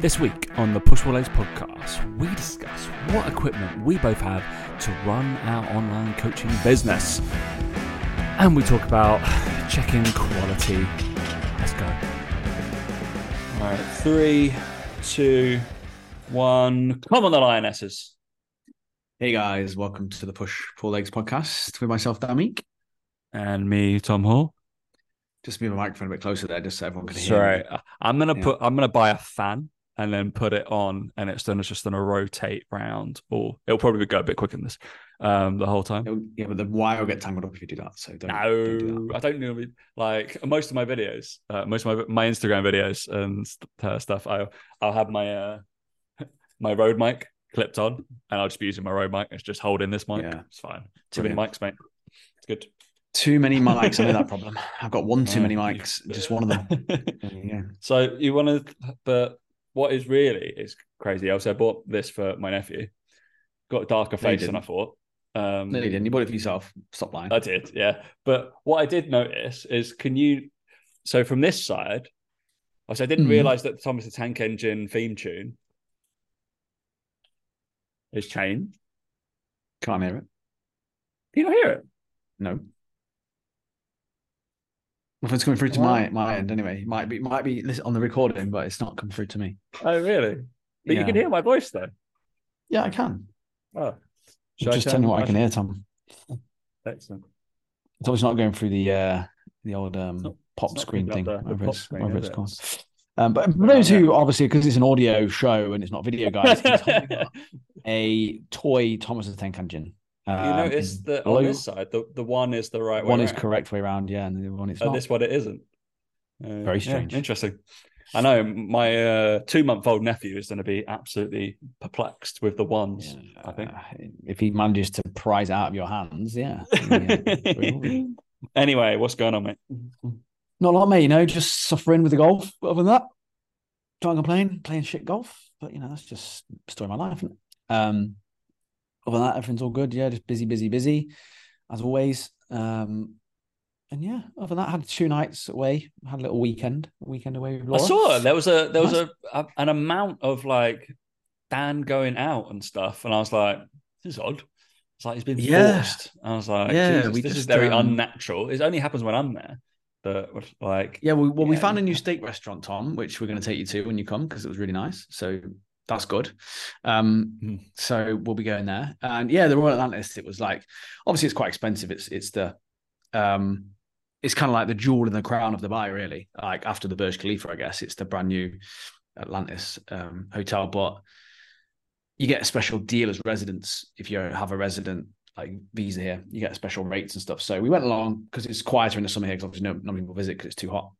This week on the Push Legs podcast, we discuss what equipment we both have to run our online coaching business. And we talk about checking quality. Let's go. All right, three, two, one. Come on, the Lionesses. Hey guys, welcome to the Push Pull Legs podcast with myself, Damik. And me, Tom Hall. Just move the microphone a bit closer there, just so everyone can hear. Sorry, me. I'm gonna Yeah. put. I'm gonna buy a fan and then put it on, and it's then it's just gonna rotate round, or it'll probably go a bit quicker than this, um, the whole time. It'll- Yeah, but the wire will get tangled up if you do that. So don't. No, don't do I don't know. Like most of my videos, uh, most of my my Instagram videos and uh, stuff, i'll I'll have my uh my Rode mic clipped on, and I'll just be using my Rode mic. It's just holding this mic. Yeah. It's fine. Too many mics, mate. It's good. Too many mics. I know that problem. I've got one too many mics. Just one of them. Yeah. So you want to, but what is really is crazy. Also, I bought this for my nephew. Got a darker No, face than I thought. Um, No, you didn't. You bought it for yourself. Stop lying. I did, yeah. But what I did notice is, can you? So from this side, I said I didn't Mhm. realize that the Thomas the Tank Engine theme tune is changed. Can't hear it. Can you not hear it? No. If it's coming through to Wow. my my end anyway, it might be might be on the recording, but it's not come through to me. Oh, really? But you can hear my voice though. Yeah, I can. Oh, Should just telling you what I can hear, Tom. excellent. It's obviously not going through the uh the old um not- pop screen thing, the- whatever it's, screen, whatever it's it? called. Um, but for those who obviously because it's an audio show and it's not video, guys, he's holding up a toy Thomas the Tank Engine. You um, notice in that on this side, the, the one is the right way. one is around. correct way around, yeah, and the one it's and not. this one it isn't. Uh, Very yeah, strange. interesting. I know my uh, two month old nephew is going to be absolutely perplexed with the ones. Yeah, I think. uh, if he manages to prize it out of your hands, yeah. yeah. anyway, what's going on, mate? Not a lot, mate. You know, just suffering with the golf. Other than that, can't complain. Playing shit golf, but you know that's just story of my life. Isn't it? Um, other than that, everything's all good. Yeah, just busy, busy, busy, as always. Um, and yeah, other than that, had two nights away. Had a little weekend, weekend away with I Laura. saw there was a there was a, a an amount of like Dan going out and stuff, and I was like, this is odd. It's like he's been Yeah. forced. I was like, Yeah, we this is very um, unnatural. It only happens when I'm there, but like, Yeah, we, well, we found a new steak restaurant, Tom, which we're going to take you to when you come because it was really nice. So that's good. Um, Mm. so we'll be going there, and yeah, the Royal Atlantis. It was like obviously it's quite expensive. It's it's the um, it's kind of like the jewel in the crown of Dubai, really. Like after the Burj Khalifa, I guess it's the brand new Atlantis um, hotel, but you get a special deal as residents if you have a resident like visa here. You get special rates and stuff. So we went along because it's quieter in the summer here because obviously no, no people visit because it's too hot.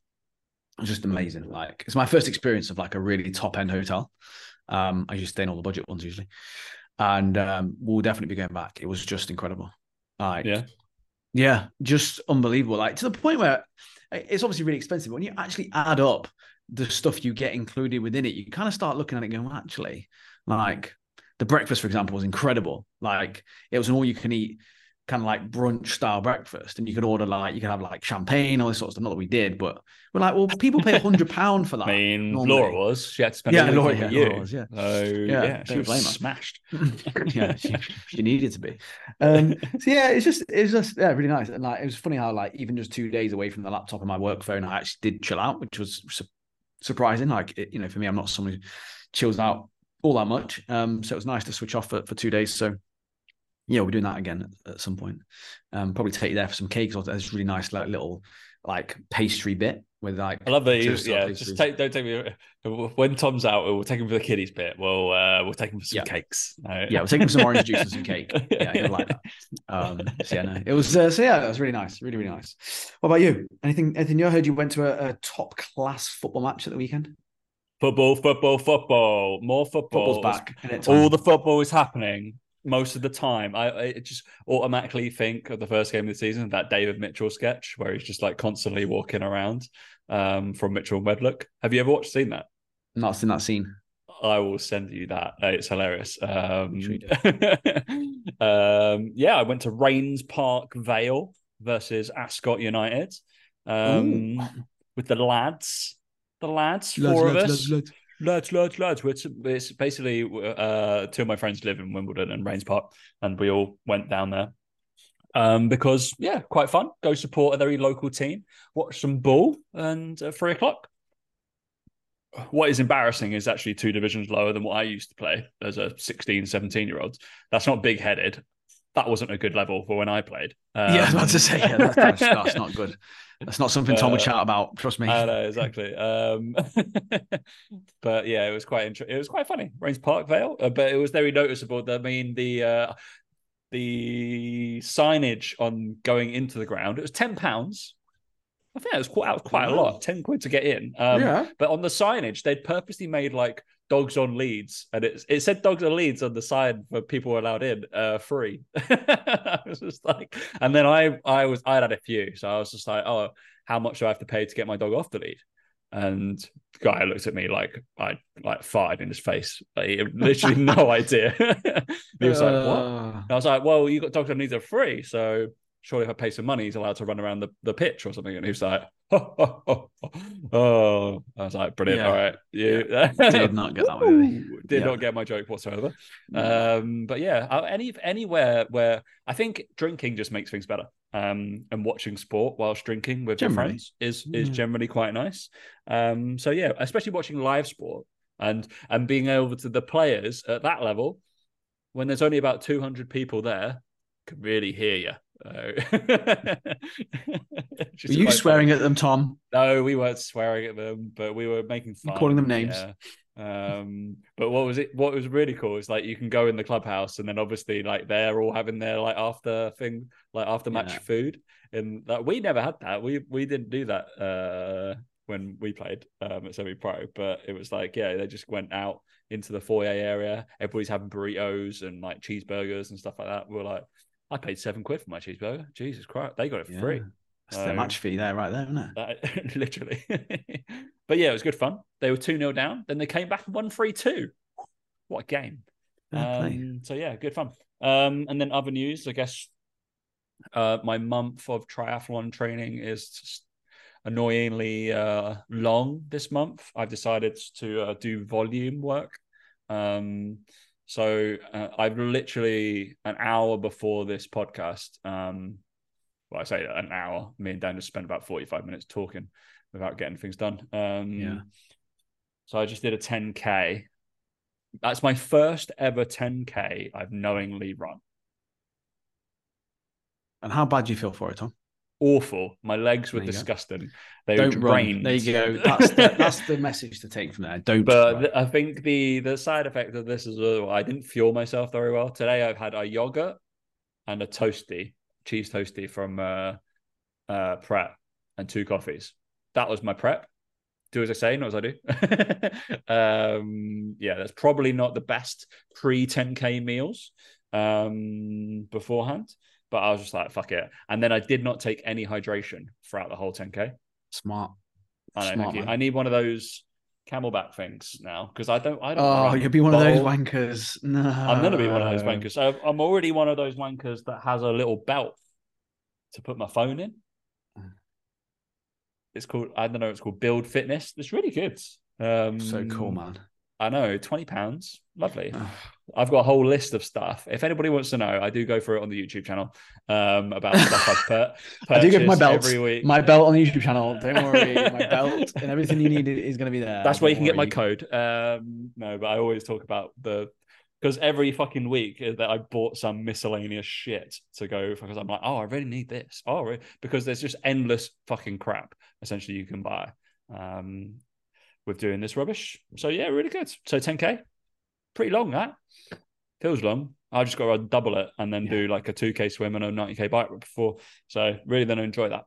It's just amazing. Like it's my first experience of like a really top end hotel. Um, I used to stay in all the budget ones usually, and um, we'll definitely be going back. It was just incredible. Like, Yeah. yeah, just unbelievable. Like to the point where it's obviously really expensive. But when you actually add up the stuff you get included within it, you kind of start looking at it going, well, actually, like the breakfast, for example, was incredible. Like it was an all you can eat kind of like brunch style breakfast. And you could order like you could have like champagne, all this sort of stuff. Not that we did, but we're like, well, people pay a hundred pound for that. I mean, normally. Laura was. She had to spend Yeah, a Laura- yeah, you. Laura was, yeah. So Yeah, yeah, she was smashed. yeah, she, she needed to be. Um, so yeah, it's just it's just yeah, really nice. And like it was funny how like even just two days away from the laptop and my work phone, I actually did chill out, which was su- surprising. Like it, you know, for me, I'm not someone who chills out all that much. Um, so it was nice to switch off for, for two days. So yeah, we're doing that again at, at some point. Um, probably take you there for some cakes. Or there's really nice like little like pastry bit with like I love that. You, toasted yeah, pastries. just take. Don't take me. When Tom's out, we'll take him for the kiddies bit. We'll uh, we'll take him for some Yeah. cakes. Uh, yeah, we'll take him some orange juice and some cake. Yeah, he'll like that. Um, so yeah, no, it was uh, so yeah, that was really nice, really really nice. What about you? Anything? Anything new? I heard you went to a, a top class football match at the weekend. Football, football, football. More football. Football's back. All the football is happening most of the time. I, I just automatically think of the first game of the season, that David Mitchell sketch where he's just like constantly walking around um, from Mitchell and Webb Look. Have you ever watched seen that? not seen that scene. I will send you that. Uh, It's hilarious. Um, Sure um, yeah, I went to Raynes Park Vale versus Ascot United um, with the lads. The lads, four of us. lads, lads, lads. It's, it's basically uh, two of my friends live in Wimbledon and Raynes Park, and we all went down there um, because yeah, quite fun. Go support a very local team, watch some ball, and uh, three o'clock. What is embarrassing is actually two divisions lower than what I used to play as a 16, 17 year old. That's not big headed. That wasn't a good level for when I played. Um, yeah, I was about to say, yeah, that's, that's, that's not good. That's not something Tom would uh, shout about. Trust me. I know exactly. Um, but yeah, it was quite interesting. It was quite funny. Raynes Park Vale, uh, but it was very noticeable. I mean, the uh, the signage on going into the ground. It was ten pounds. I think that was quite, that was quite a lot, ten quid to get in. Um, yeah. But on the signage, they'd purposely made like dogs on leads, and it it said dogs on leads on the sign for people were allowed in, uh, free. I was just like, and then I I was I had a few, so I was just like, oh, how much do I have to pay to get my dog off the lead? And the guy looked at me like I like fired in his face. Like, he literally no idea. he was uh... like, "What?" I was like, "Well, you got dogs on leads are free, so surely if I pay some money, he's allowed to run around the, the pitch or something." And he was like, "Oh, oh, oh, oh. I was like, brilliant. Yeah. All right, you yeah. did not get that one. Did yeah. not get my joke whatsoever. Um, but yeah, uh, any anywhere where I think drinking just makes things better um, and watching sport whilst drinking with generally. your friends is is generally quite nice. Um, so yeah, especially watching live sport and and being able to the players at that level when there's only about 200 people there can really hear you. Uh, were you swearing at them, Tom? No, we weren't swearing at them, but we were making fun. Calling them names. Yeah. Um, but what was it? What was really cool is like you can go in the clubhouse, and then obviously like they're all having their like after thing, like after match yeah. food, and that we never had that. We we didn't do that uh, when we played um, at semi pro, but it was like yeah, they just went out into the foyer area. Everybody's having burritos and like cheeseburgers and stuff like that. We are like, I paid seven quid for my cheeseburger. Jesus Christ, they got it for yeah. free. That's so, the match fee there, right there, isn't it? Uh, literally. but yeah, it was good fun. They were 2 0 down. Then they came back and won 3 2. What a game. Um, so yeah, good fun. Um, and then other news, I guess uh, my month of triathlon training is annoyingly uh, long this month. I've decided to uh, do volume work. Um, so uh, I've literally an hour before this podcast um, well, I say an hour. Me and Dan just spent about 45 minutes talking without getting things done. Um, yeah. So I just did a 10K. That's my first ever 10K I've knowingly run. And how bad do you feel for it, Tom? Awful. My legs were disgusting. Go. They Don't were drained. Run. There you go. That's the, that's the message to take from there. Don't. But I think the the side effect of this is well, I didn't fuel myself very well today. I've had a yogurt and a toasty, cheese toasty from uh, uh, prep and two coffees. That was my prep. Do as I say, not as I do. um, yeah, that's probably not the best pre 10k meals um, beforehand, but I was just like, fuck it. And then I did not take any hydration throughout the whole 10k. Smart. I know. Smart, I need one of those CamelBak things now because I don't. I don't. Oh, you'll be one bowl. of those wankers. No, I'm gonna be one of those wankers. I'm already one of those wankers that has a little belt to put my phone in. It's called. I don't know. It's called Build Fitness. It's really good. Um, so cool, man. I know, twenty pounds, lovely. I've got a whole list of stuff. If anybody wants to know, I do go through it on the YouTube channel um, about stuff I've per- I do get my belt every week. My belt on the YouTube channel. Don't worry, my belt and everything you need is going to be there. That's where you can get my code. Um, no, but I always talk about the because every fucking week that I bought some miscellaneous shit to go because I'm like, oh, I really need this. Oh, really? because there's just endless fucking crap essentially you can buy. Um, with doing this rubbish. So yeah, really good. So 10k, pretty long that feels long. I just got to double it and then yeah. do like a 2k swim and a 90k bike before. So really then enjoy that.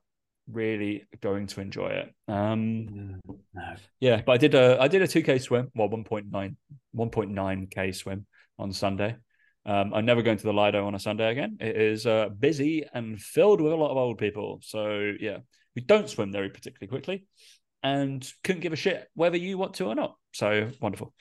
Really going to enjoy it. Um, no. yeah, but I did a I did a 2k swim, well 1.9 1.9k swim on Sunday. Um, I'm never going to the Lido on a Sunday again. It is uh, busy and filled with a lot of old people. So yeah, we don't swim very particularly quickly and couldn't give a shit whether you want to or not. So wonderful.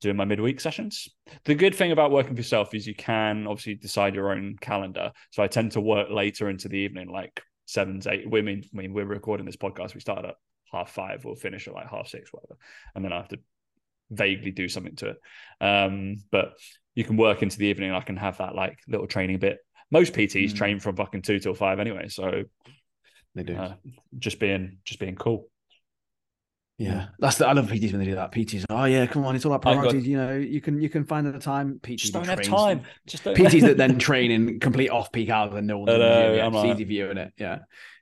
Doing my midweek sessions. The good thing about working for yourself is you can obviously decide your own calendar. So I tend to work later into the evening, like seven to eight. We mean, I mean, we're recording this podcast. We start at half five. We'll finish at like half six, whatever. And then I have to vaguely do something to it. Um, but you can work into the evening. I can have that like little training bit. Most PTs Mm. train from fucking two till five anyway, so They do. uh, just being just being cool. Yeah, that's the, I love PTs when they do that. PTs, oh yeah, come on, it's all about I got- priorities. You know, you can you can find the time. PT Just don't have time. Just don't PTs that then train in complete off peak hours and no one's know, viewing it. It's easy viewing it. Yeah.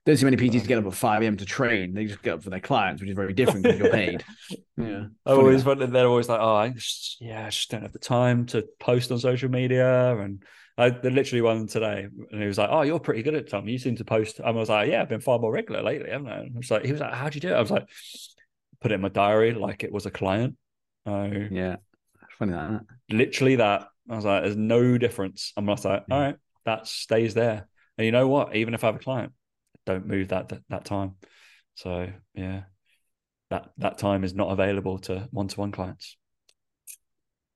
Don't see many PTs get up at 5 a.m. to train. They just get up for their clients, which is very different because you're paid. Yeah. I always that. they're always like, oh, I just, yeah, I just don't have the time to post on social media. And I literally one today, and he was like, oh, you're pretty good at Tom. You seem to post. And I was like, yeah, I've been far more regular lately, haven't I? And I was like, he was like, how do you do it? I was like, put it in my diary like it was a client. Uh, Yeah. Funny that, literally that. I was like, there's no difference. I'm like, all right, that stays there. And you know what? Even if I have a client, don't move that that, that time. So yeah, that that time is not available to one to one clients.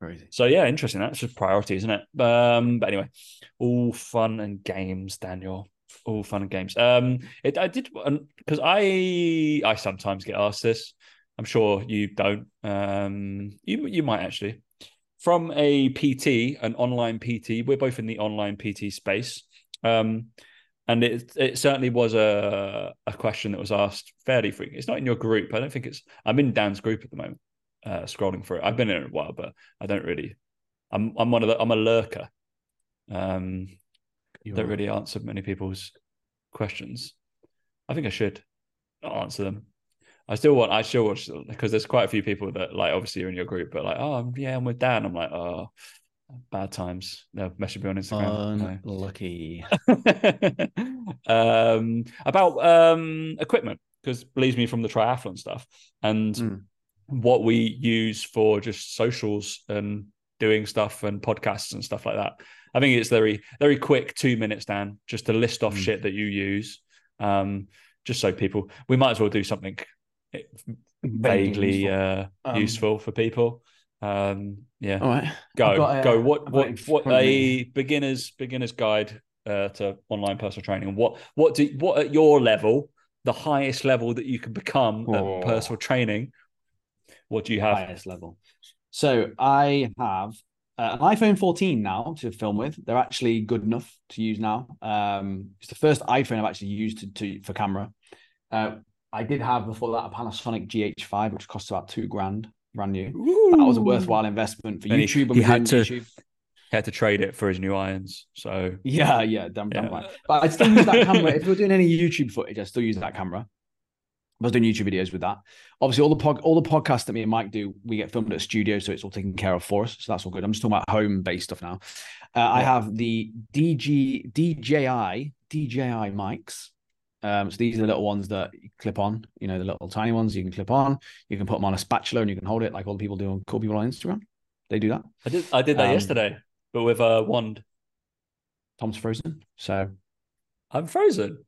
Crazy. So yeah, interesting. That's just priority, isn't it? Um, but anyway, all fun and games, Daniel. All fun and games. Um, it I did because I I sometimes get asked this. I'm sure you don't. Um, you you might actually. From a PT, an online PT, we're both in the online PT space. Um, and it it certainly was a a question that was asked fairly frequently. It's not in your group. I don't think it's. I'm in Dan's group at the moment, uh, scrolling through. it. I've been in it a while, but I don't really. I'm I'm one of the. I'm a lurker. Um, You don't really answer many people's questions. I think I should not answer them. I still want. I still watch because there's quite a few people that like obviously are in your group, but like, oh yeah, I'm with Dan. I'm like, oh, bad times. They'll message me on Instagram. No. Unlucky. um, about um, equipment because leads me from the triathlon stuff and Mm. what we use for just socials and doing stuff and podcasts and stuff like that. I think it's very very quick two minutes, Dan, just to list off Mm. shit that you use, um, just so people. We might as well do something vaguely uh, Um, useful for people. Um, yeah All right. go got, uh, go what what what a beginners beginners guide uh, to online personal training what what do what at your level the highest level that you can become Oh. at personal training what do you have highest level. So I have uh, an iPhone 14 now to film with. They're actually good enough to use now. Um, it's the first iPhone I've actually used to, to for camera. Uh, I did have before that a Panasonic GH5, which cost about two grand, brand new. That was a worthwhile investment for And YouTube. when he we had to- YouTube. He had to trade it for his new irons so Yeah, yeah, damn, damn right. But I'd still use that camera. If we we're doing any YouTube footage, I'd still use that camera. I was doing YouTube videos with that. Obviously, all the pod, all the podcasts that me and Mike do, we get filmed at a studio, so it's all taken care of for us. So that's all good. I'm just talking about home based stuff now. Uh, I have the DG DJI DJI mics. Um, so these are the little ones that you clip on. You know, the little tiny ones you can clip on. You can put them on a spatula and you can hold it like all the people do on cool people on Instagram. They do that. i did i did that Um, yesterday but with a wand Tom's frozen, so i'm frozen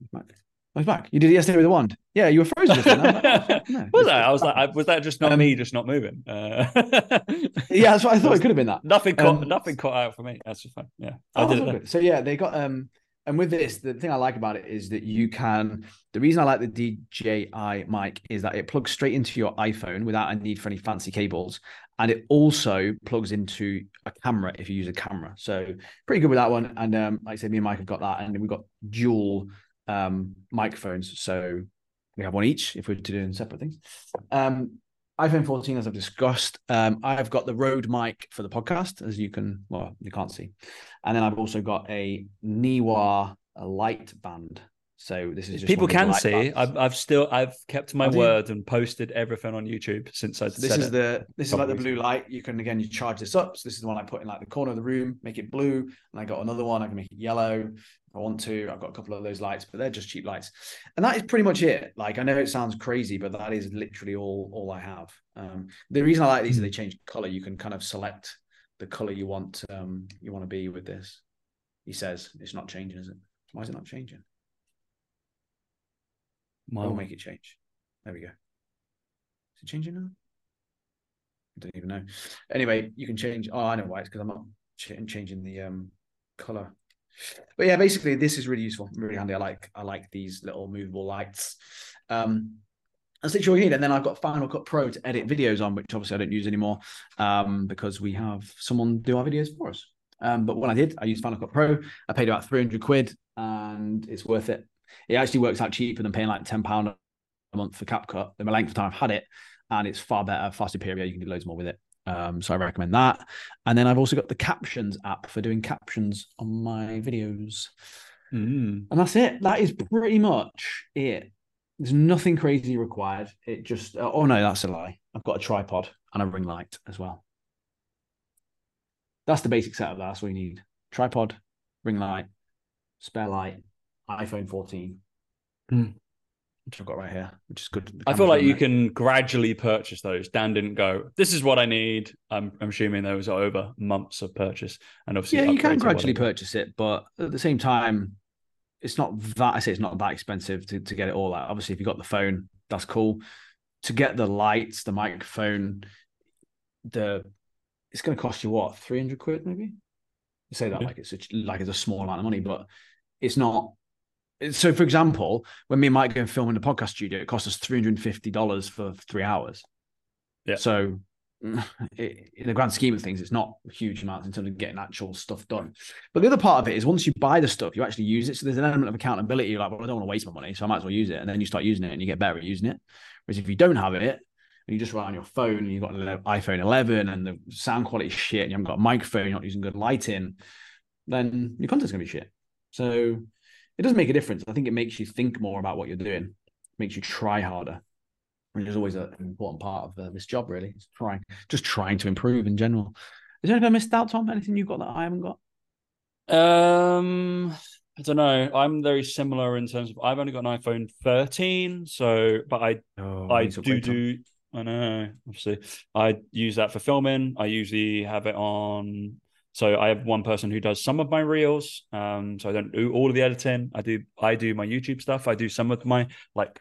He's back. Oh, back. You did it yesterday with a wand. Yeah, you were frozen. Was like, no, was that i was like I, was that just not Um, me just not moving uh, yeah, that's what I thought. It could have been that. nothing caught, Um, nothing caught out for me that's just fine yeah i Oh, did it all there. good. So yeah, they got um, and with this, the thing I like about it is that you can. The reason I like the DJI mic is that it plugs straight into your iPhone without a need for any fancy cables, and it also plugs into a camera if you use a camera. So pretty good with that one. And um, like I said, me and Mike have got that, and we've got dual um microphones, so we have one each if we're doing separate things. Um, iPhone 14, as I've discussed. Um, I've got the Rode mic for the podcast, as you can, well, you can't see. And then I've also got a Neewer a light band. So this is just people one of these can see. I've, I've still i've kept my you? word and posted everything on youtube since i So this said is it. the this is like the blue light. You can again you charge this up. So this is the one I put in like the corner of the room, make it blue. And I got another one. I can make it yellow I want to. I've got a couple of those lights, but they're just cheap lights. And that is pretty much it. Like I know it sounds crazy, but that is literally all all I have. Um, the reason I like these is they change color. You can kind of select the color you want um you want to be with this. He says it's not changing, is it? Why is it not changing? My- We'll make it change. There we go. Is it changing now? I don't even know. Anyway, you can change. Oh, I know why. It's because I'm not ch- changing the um color. But yeah, basically, this is really useful, really handy. I like I like these little movable lights. Um, literally all you need. And then I've got Final Cut Pro to edit videos on, which obviously I don't use anymore um, because we have someone do our videos for us. Um, but when I did, I used Final Cut Pro. I paid about 300 quid and it's worth it. It actually works out cheaper than paying like £10 a month for CapCut. The length of time I've had it, and it's far better, far superior. You can do loads more with it. Um, so I recommend that. And then I've also got the captions app for doing captions on my videos. Mm. And that's it. That is pretty much it. There's nothing crazy required. It just, oh no, that's a lie. I've got a tripod and a ring light as well. That's the basic setup. That's all you need tripod, ring light, spare light, iPhone 14, Hmm. Which I've got right here, which is good. I feel like you can gradually purchase those. Dan didn't go, this is what I need. I'm, I'm assuming those are over months of purchase. And obviously, Yeah, you can gradually purchase it, but at the same time, it's not that I say it's not that expensive to, to get it all out. Obviously, if you got the phone, that's cool. To get the lights, the microphone, the it's going to cost you what three hundred quid maybe. You say that Yeah. like it's a, like it's a small amount of money, but it's not. So, for example, when me and Mike go and film in the podcast studio, it costs us three hundred and fifty dollars for three hours. Yeah. So, it, in the grand scheme of things, it's not a huge amounts in terms of getting actual stuff done. But the other part of it is once you buy the stuff, you actually use it. So there's an element of accountability. You're like, well, I don't want to waste my money, so I might as well use it. And then you start using it, and you get better at using it. Whereas if you don't have it, and you just rely on your phone, and you've got an iPhone 11, and the sound quality is shit, and you haven't got a microphone, you're not using good lighting, then your content's gonna be shit. So it does make a difference. I think it makes you think more about what you're doing, makes you try harder, which is always an important part of uh, this job. Really, it's trying, just trying to improve in general. Is there anything I missed out, Tom? Anything you've got that I haven't got? Um, I don't know. I'm very similar in terms of I've only got an iPhone 13, so but I Oh, I do do. I know. Obviously, I use that for filming. I usually have it on. So I have one person who does some of my reels. Um, so I don't do all of the editing. I do. I do my YouTube stuff. I do some of my like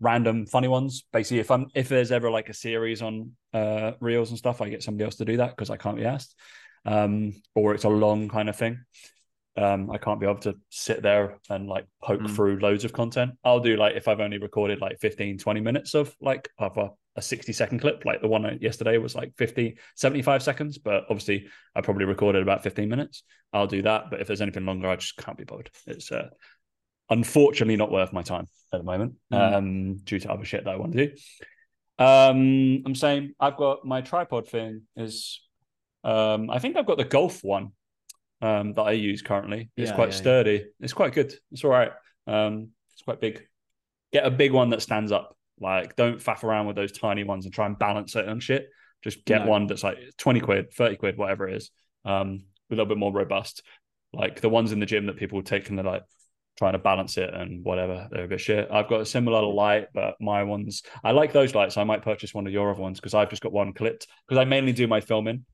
random funny ones. Basically, if I'm if there's ever like a series on uh reels and stuff, I get somebody else to do that because I can't be asked. Um, or it's a long kind of thing. Um, I can't be able to sit there and like poke Mm. through loads of content. I'll do like if I've only recorded like 15, 20 minutes of like of a, a 60 second clip, like the one yesterday was like 50, 75 seconds, but obviously I probably recorded about 15 minutes. I'll do that. But if there's anything longer, I just can't be bothered. It's uh, unfortunately not worth my time at the moment, Mm. um, due to other shit that I want to do. Um, I'm saying I've got my tripod thing is um, I think I've got the golf one um, that I use currently. It's Yeah, quite yeah, sturdy. It's quite good. It's all right. Um, it's quite big. Get a big one that stands up. Like, don't faff around with those tiny ones and try and balance it and shit. Just get No. one that's like 20 quid, 30 quid, whatever it is, um, a little bit more robust. Like the ones in the gym that people take and they're like trying to balance it and whatever. They're a bit shit. I've got a similar light, but my ones, I like those lights. I might purchase one of your other ones because I've just got one clipped because I mainly do my filming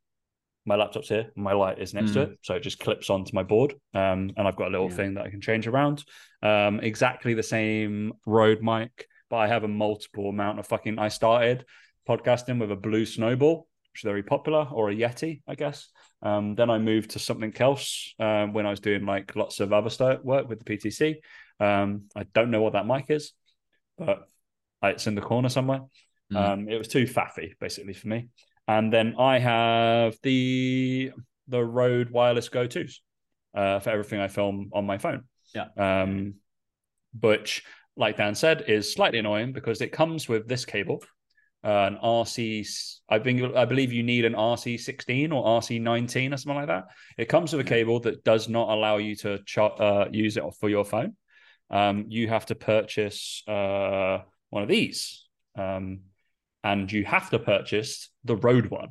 my laptop's here, my light is next to Mm. it, so it just clips onto my board. Um, and I've got a little Yeah. thing that I can change around. Um, exactly the same Rode mic, but I have a multiple amount of fucking. I started podcasting with a blue snowball, which is very popular, or a Yeti, I guess. Um, then I moved to something else um, when I was doing like lots of other stuff work with the PTC. Um, I don't know what that mic is, but it's in the corner somewhere. Mm. Um, it was too faffy basically for me. And then I have the the Rode wireless Go Twos uh, for everything I film on my phone. Yeah. Um, which, like Dan said, is slightly annoying because it comes with this cable, uh, an RC. I think I believe you need an RC sixteen or RC nineteen or something like that. It comes with a cable that does not allow you to char- uh, use it for your phone. Um, you have to purchase uh, one of these. Um, and you have to purchase the Rode one.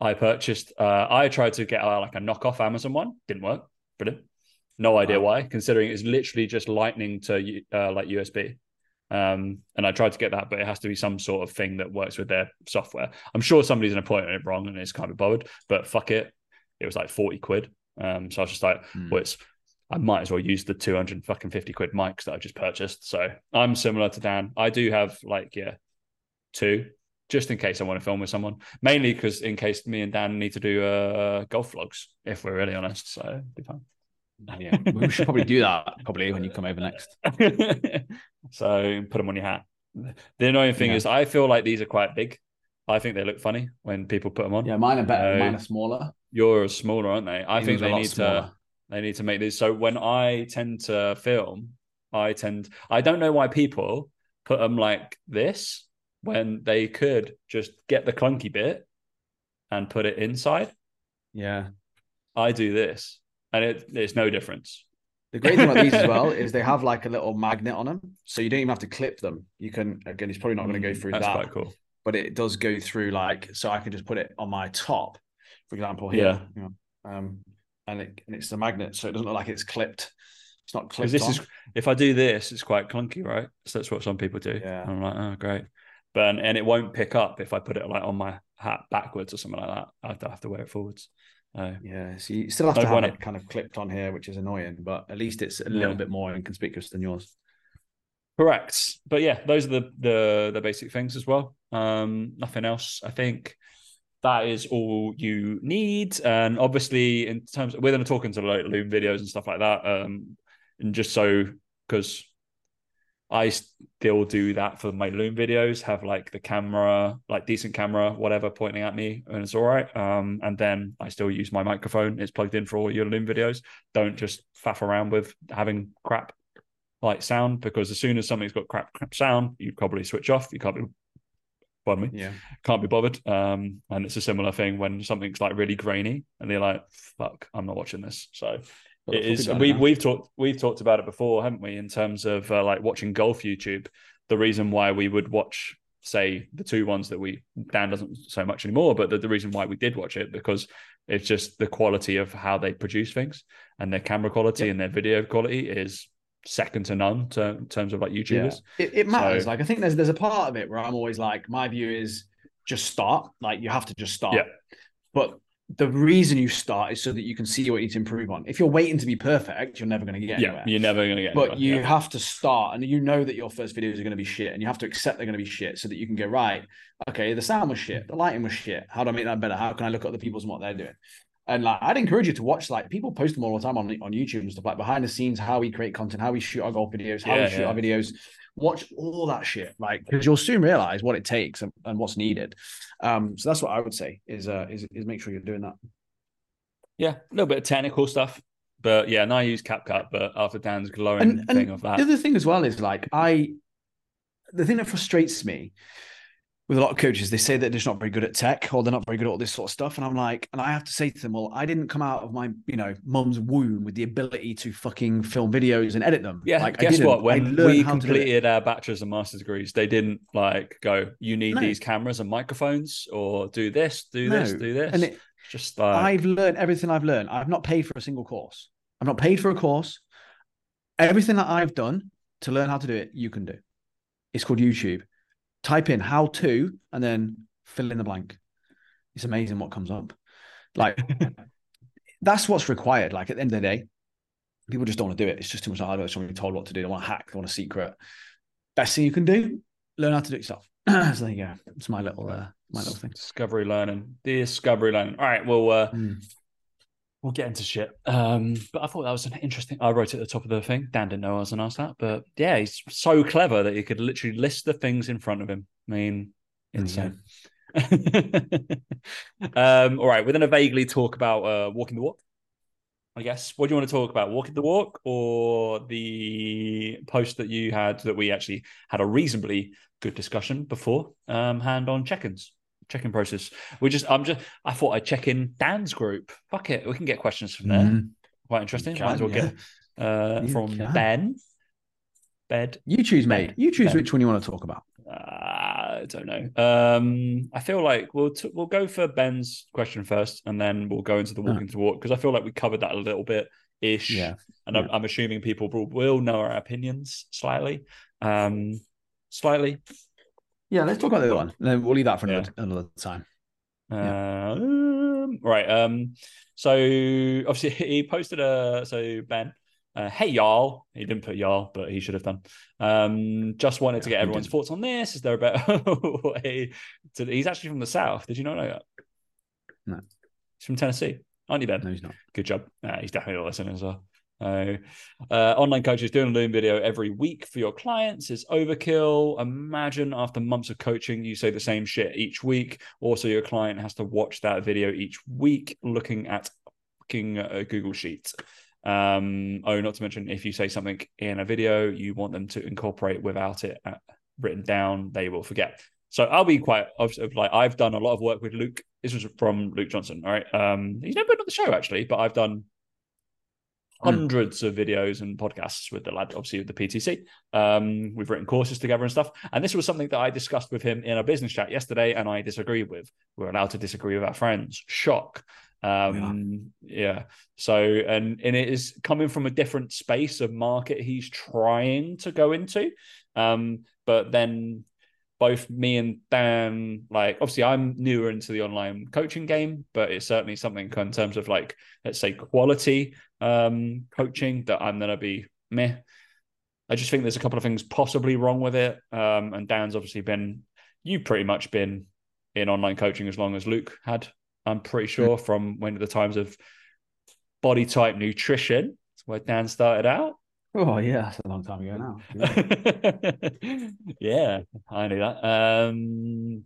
I purchased. Uh, I tried to get uh, like a knockoff Amazon one. Didn't work. Brilliant. No idea Wow. why, considering it's literally just lightning to uh, like USB. Um, and I tried to get that, but it has to be some sort of thing that works with their software. I'm sure somebody's going to point it wrong and it's can't be bothered, but fuck it. It was like 40 quid. Um, so I was just like, Mm. well, it's, I might as well use the 200 fucking 50 quid mics that I just purchased. So I'm similar to Dan. I do have like, yeah, two just in case I want to film with someone. Mainly because in case me and Dan need to do uh, golf vlogs, if we're really honest. So be fun. yeah, we should probably do that probably when you come over next. so put them on your hat. The annoying thing Yeah. is, I feel like these are quite big. I think they look funny when people put them on. Yeah, mine are better. Mine are smaller. Yours are smaller, aren't they? I think they need to they need to make these. So when I tend to film, I tend I don't know why people put them like this when they could just get the clunky bit and put it inside. Yeah. I do this, and it it's no difference. The great thing about these as well is they have like a little magnet on them, so you don't even have to clip them. You can again, it's probably not going to go through Mm, That's that, quite cool. but it does go through like so I can just put it on my top, for example, here. Yeah. You know, um, and it and it's the magnet, so it doesn't look like it's clipped. It's not clipped. this on. is if I do this, it's quite clunky, right? So that's what some people do. Yeah. And I'm like, oh great. But and it won't pick up if I put it like on my hat backwards or something like that. I have to, I have to wear it forwards. Uh, Yeah, so you still have No, to have it kind of clipped on here, which is annoying, but at least it's a Yeah. little bit more inconspicuous than yours. Correct. But yeah, those are the the the basic things as well. Um, nothing else. I think that is all you need. And obviously, in terms, we're going to talk into like Loom videos and stuff like that. Um, and just so because I still do that for my Loom videos, have like the camera, like decent camera, whatever, pointing at me, and it's all right. Um, and then I still use my microphone. It's plugged in for all your Loom videos. Don't just faff around with having crap like sound because as soon as something's got crap, crap sound, you'd probably switch off. You can't be, pardon me, Yeah. can't be bothered. Um, and it's a similar thing when something's like really grainy and they're like, "Fuck, I'm not watching this." So it is. We we've talked we've talked about it before, haven't we? In terms of uh, like watching golf YouTube, the reason why we would watch, say, the two ones that we Dan doesn't so much anymore, but the, the reason why we did watch it because it's just the quality of how they produce things and their camera quality and their video quality is second to none to, in terms of like Yeah. YouTubers. It, it matters. So- like I think there's there's a part of it where I'm always like, my view is just start. Like you have to just start. Yeah. But the reason you start is so that you can see what you need to improve on. If you're waiting to be perfect, you're never going to get Yeah, anywhere. you're never gonna get. but anywhere. you Yeah. have to start and you know that your first videos are going to be shit and you have to accept they're going to be shit so that you can go right okay the sound was shit the lighting was shit how do i make that better how can i look at other people's and what they're doing and like i'd encourage you to watch like people post them all the time on, on youtube and stuff like behind the scenes how we create content how we shoot our golf videos how Yeah, we shoot our videos watch all that shit like because you'll soon realize what it takes and, and what's needed um so that's what i would say is uh is, is make sure you're doing that Yeah, a little bit of technical stuff. But yeah, and I use CapCut, but after Dan's glowing and, and thing of that. The other thing as well is like I, the thing that frustrates me with a lot of coaches, they say that they're just not very good at tech or they're not very good at all this sort of stuff, and I'm like, and I have to say to them, well, I didn't come out of my you know mum's womb with the ability to fucking film videos and edit them. Yeah, like, I guess what? When we how to do it. completed our bachelor's and master's degrees, they didn't like go, you need No. these cameras and microphones, or do this, do No. this, do this. and it, Just like, I've learned everything I've learned. I've not paid for a single course. I've not paid for a course. Everything that I've done to learn how to do it, you can do. It's called YouTube. Type in how to and then fill in the blank. It's amazing what comes up. Like that's what's required. Like at the end of the day, people just don't want to do it. It's just too much hard work. Someone told what to do. They want a hack. They want a secret. Best thing you can do, learn how to do it yourself. so there you go. It's my little uh, my little thing. discovery learning, discovery learning. All right, well, uh, Mm. We'll get into shit. Um, but I thought that was an interesting. I wrote it at the top of the thing. Dan didn't know I was going to ask that, but yeah, he's so clever that he could literally list the things in front of him. I mean, There you go. insane. um, all right, we're going to vaguely talk about uh, walking the walk. I guess. What do you want to talk about? Walking the walk or the post that you had that we actually had a reasonably good discussion before? Um, hand on check-ins, check-in process. We just, I'm just, I thought I'd check in Dan's group. Fuck it, we can get questions from there. Mhm. Quite interesting. You Might as well can, get uh, from can. Ben. Bed. You choose, mate. You choose Ben. which one you want to talk about. Uh, I don't know. Um, I feel like we'll t- we'll go for Ben's question first, and then we'll go into the walking to walk because I feel like we covered that a little bit ish. Yeah. and I'm. I'm assuming people will, will know our opinions slightly, um, slightly. Yeah, let's talk about the other one. Then we'll leave that for Yeah. another, another time. Uh, um, right. Um. So obviously he posted a so Ben. Uh, hey y'all, he didn't put y'all, but he should have done. Um, just wanted to get everyone's didn't. thoughts on this. Is there a better way to? He's actually from the south. Did you not know that? No. He's from Tennessee, aren't you, Ben? No, he's not. Good job. Uh, he's definitely not listening as well. Uh, uh, online coaches doing a Loom video every week for your clients is overkill. Imagine after months of coaching, you say the same shit each week. Also, your client has to watch that video each week, looking at fucking uh, Google Sheets. Um, oh, not to mention, if you say something in a video you want them to incorporate without it uh, written down, they will forget. So I'll be quite like I've done a lot of work with Luke. This was from Luke Johnson. All right, um, he's never been on the show actually, but I've done. Hundreds mm. of videos and podcasts with the lad, obviously with the PTC. Um, we've written courses together and stuff. And this was something that I discussed with him in a business chat yesterday, and I disagreed with. We're allowed to disagree with our friends. Shock. Um, yeah. yeah. So, and and it is coming from a different space of market he's trying to go into. Um, but then both me and Dan, like obviously I'm newer into the online coaching game, but it's certainly something in terms of like, let's say quality um coaching that I'm gonna be meh. I just think there's a couple of things possibly wrong with it. Um, and Dan's obviously been you've pretty much been in online coaching as long as Luke had, I'm pretty sure, mm-hmm. from when the times of body type nutrition. That's where Dan started out. Oh yeah, that's a long time ago now. Yeah, I knew that. Um,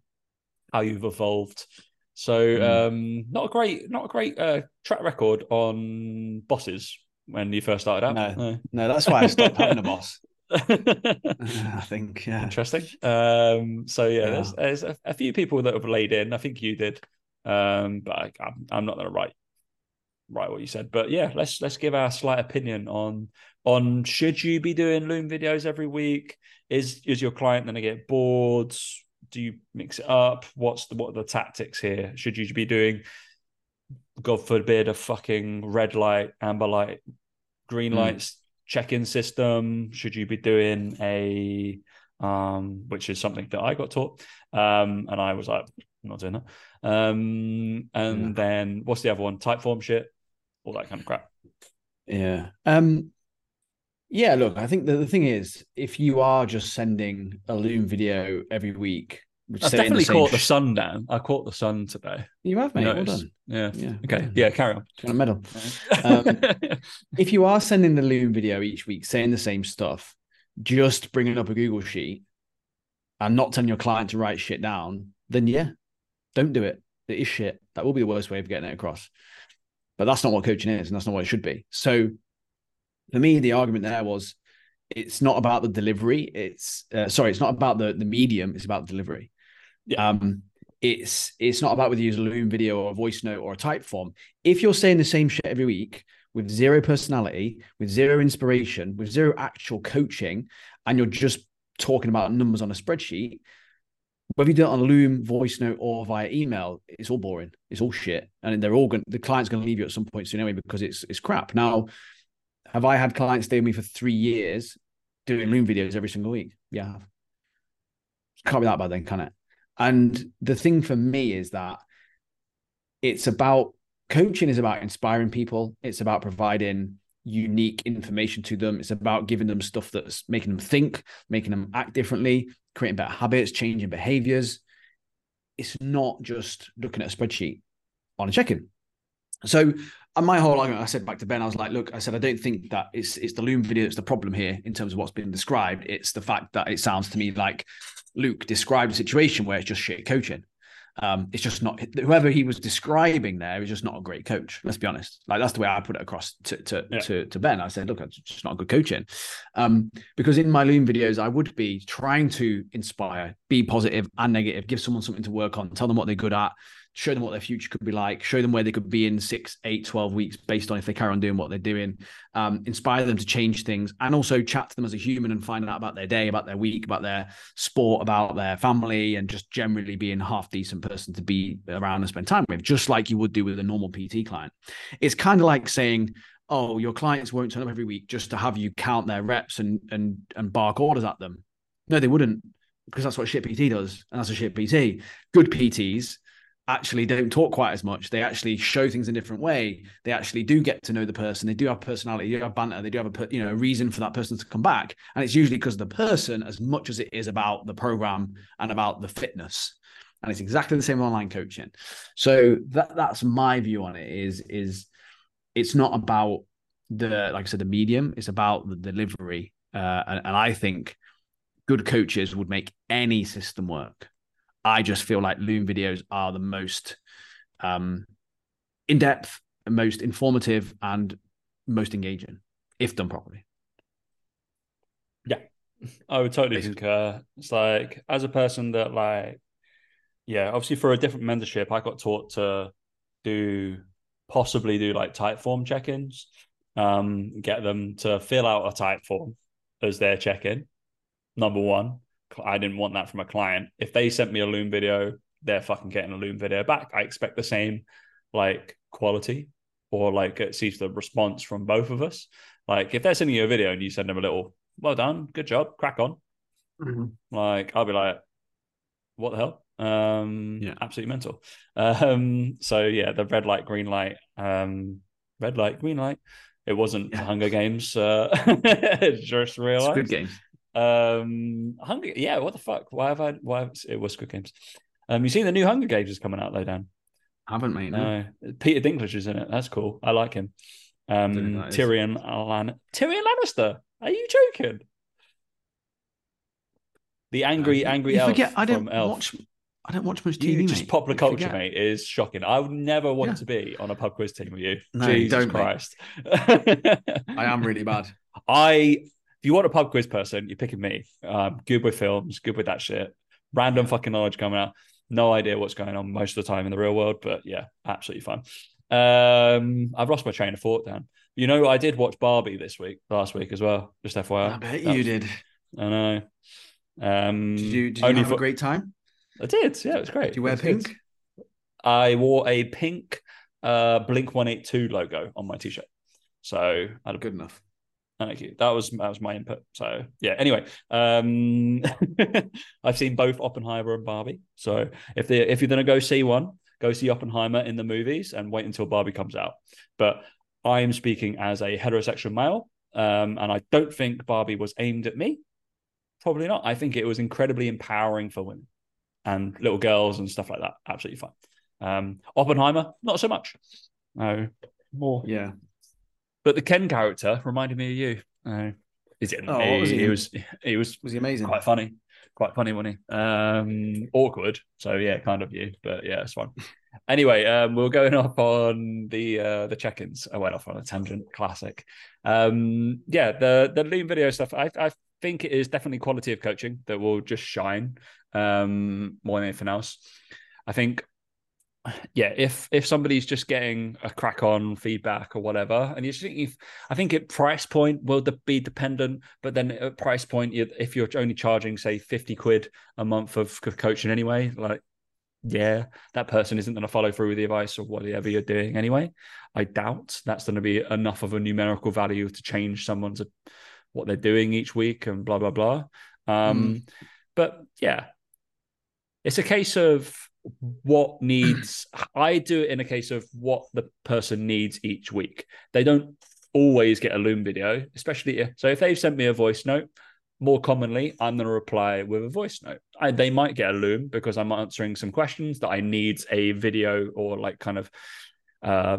how you've evolved. So mm. um, not a great, not a great uh, track record on bosses when you first started out. No, no, no that's why I stopped having a boss. I think yeah. Interesting. Um, so yeah, yeah. there's, there's a, a, few people that have laid in. I think you did, um, but I, I'm, I'm not going to write write what you said. But yeah, let's let's give our slight opinion on on should you be doing Loom videos every week? Is is your client going to get bored? Do you mix it up? What's the what are the tactics here? Should you be doing, God forbid, a fucking red light, amber light, green mm. lights check-in system? Should you be doing a um, which is something that I got taught, um, and I was like, I'm not doing that. Um, and yeah. then what's the other one? Typeform shit, all that kind of crap. Yeah. Um, yeah, look, I think the, the thing is, if you are just sending a Loom video every week, which I've definitely the caught sh- the sun down. I caught the sun today. You have, mate. Well done. Yeah. Yeah. Okay. Yeah. Carry on. a medal. um, if you are sending the Loom video each week, saying the same stuff, just bringing up a Google sheet and not telling your client to write shit down, then yeah, don't do it. It is shit. That will be the worst way of getting it across. But that's not what coaching is, and that's not what it should be. So for me, the argument there was it's not about the delivery. It's uh, sorry, it's not about the the medium. It's about delivery. Yeah. Um, it's it's not about whether you use a Loom video or a voice note or a Typeform. If you're saying the same shit every week with zero personality, with zero inspiration, with zero actual coaching, and you're just talking about numbers on a spreadsheet, whether you do it on Loom, voice note, or via email, it's all boring. It's all shit, and they're all going. The client's going to leave you at some point soon anyway because it's it's crap. Now, have I had clients stay with me for three years doing Loom videos every single week? Yeah. Can't be that bad then, can it? And the thing for me is that it's about coaching is about inspiring people. It's about providing unique information to them. It's about giving them stuff that's making them think, making them act differently, creating better habits, changing behaviors. It's not just looking at a spreadsheet on a check-in. So and my whole argument, I said back to Ben, I was like, look, I said, I don't think that it's it's the Loom video that's the problem here in terms of what's been described. It's the fact that it sounds to me like Luke described a situation where it's just shit coaching. Um, it's just not whoever he was describing there is just not a great coach. Let's be honest. Like that's the way I put it across to to yeah. to, to, Ben. I said, look, it's just not a good coaching. Um, because in my Loom videos, I would be trying to inspire, be positive and negative, give someone something to work on, tell them what they're good at, show them what their future could be like, show them where they could be in six, eight, 12 weeks based on if they carry on doing what they're doing, um, inspire them to change things, and also chat to them as a human and find out about their day, about their week, about their sport, about their family, and just generally being a half decent person to be around and spend time with, just like you would do with a normal PT client. It's kind of like saying, oh, your clients won't turn up every week just to have you count their reps and and and bark orders at them. No, they wouldn't because that's what shit PT does, and that's a shit PT. Good PTs actually don't talk quite as much. They actually show things in a different way. They actually do get to know the person. They do have personality. They do have banter. They do have a you know a reason for that person to come back. And it's usually because of the person as much as it is about the program and about the fitness. And it's exactly the same online coaching. So that that's my view on it. Is is it's not about the like I said, the medium. It's about the delivery, uh, and, and I think good coaches would make any system work. I just feel like Loom videos are the most um, in depth, most informative, and most engaging if done properly. Yeah, I would totally Basically. concur. It's like as a person that like, yeah, obviously for a different mentorship, I got taught to do possibly do like type form check-ins, um, get them to fill out a type form as their check-in. Number one, I didn't want that from a client. If they sent me a Loom video, they're fucking getting a Loom video back. I expect the same like quality or like it sees the response from both of us. Like if they're sending you a video and you send them a little, well done, good job, crack on. Mm-hmm. Like I'll be like, what the hell? Um, yeah, absolutely mental. Um, so yeah, the red light, green light, um, red light, green light. It wasn't yeah. Hunger Games. Uh, just realized. Good game. Um, Hunger. Yeah, what the fuck? Why have I? Why have, it was Squid Games? Um, you seen the new Hunger Games is coming out though, Dan? Haven't mate. No. no. Peter Dinklage is in it. That's cool. I like him. Um, Tyrion Lan- Tyrion Lannister. Are you joking? The angry, angry you elf. Forget, I don't elf. watch. I don't watch much TV. You just popular culture, mate, is shocking. I would never want yeah. to be on a pub quiz team with you. No, Jesus don't, Christ. I am really bad. I if you want a pub quiz person, you're picking me. Um, good with films, good with that shit. Random fucking knowledge coming out. No idea what's going on most of the time in the real world, but yeah, absolutely fine. Um, I've lost my train of thought, Dan. You know, I did watch Barbie this week, last week as well. Just FYI. I bet you did. I know. Um, did you, did you have for... a great time? I did. Yeah, it was great. Did you wear pink? Good. I wore a pink uh, Blink One Eight Two logo on my t-shirt. So I had a good enough. Thank you. That was that was my input. So yeah. Anyway, um, I've seen both Oppenheimer and Barbie. So if they if you're gonna go see one, go see Oppenheimer in the movies and wait until Barbie comes out. But I am speaking as a heterosexual male, um, and I don't think Barbie was aimed at me. Probably not. I think it was incredibly empowering for women and little girls and stuff like that. Absolutely fine. Um, Oppenheimer, not so much. No, more. Yeah, but the Ken character reminded me of you. Uh, is it? Oh, he, was he? he? was he was was he amazing? Quite funny, quite funny, wasn't he? Um, awkward. So yeah, kind of you, but yeah, it's fine. anyway, um, we are going off on the uh, the check-ins. I went off on a tangent. Classic. Um, yeah, the the Loom video stuff. I I think it is definitely quality of coaching that will just shine um, more than anything else. I think yeah, if if somebody's just getting a crack on feedback or whatever, and you think if I think at price point will be dependent, but then at price point, if you're only charging say fifty quid a month of coaching anyway, like yeah, that person isn't going to follow through with the advice or whatever you're doing anyway. I doubt that's going to be enough of a numerical value to change someone's what they're doing each week and blah blah blah. Um, mm. But yeah, it's a case of what needs i do it in a case of what the person needs each week. They don't always get a loom video especially if, so if they've sent me a voice note more commonly i'm going to reply with a voice note. I, they might get a loom because i'm answering some questions that i need a video or like kind of uh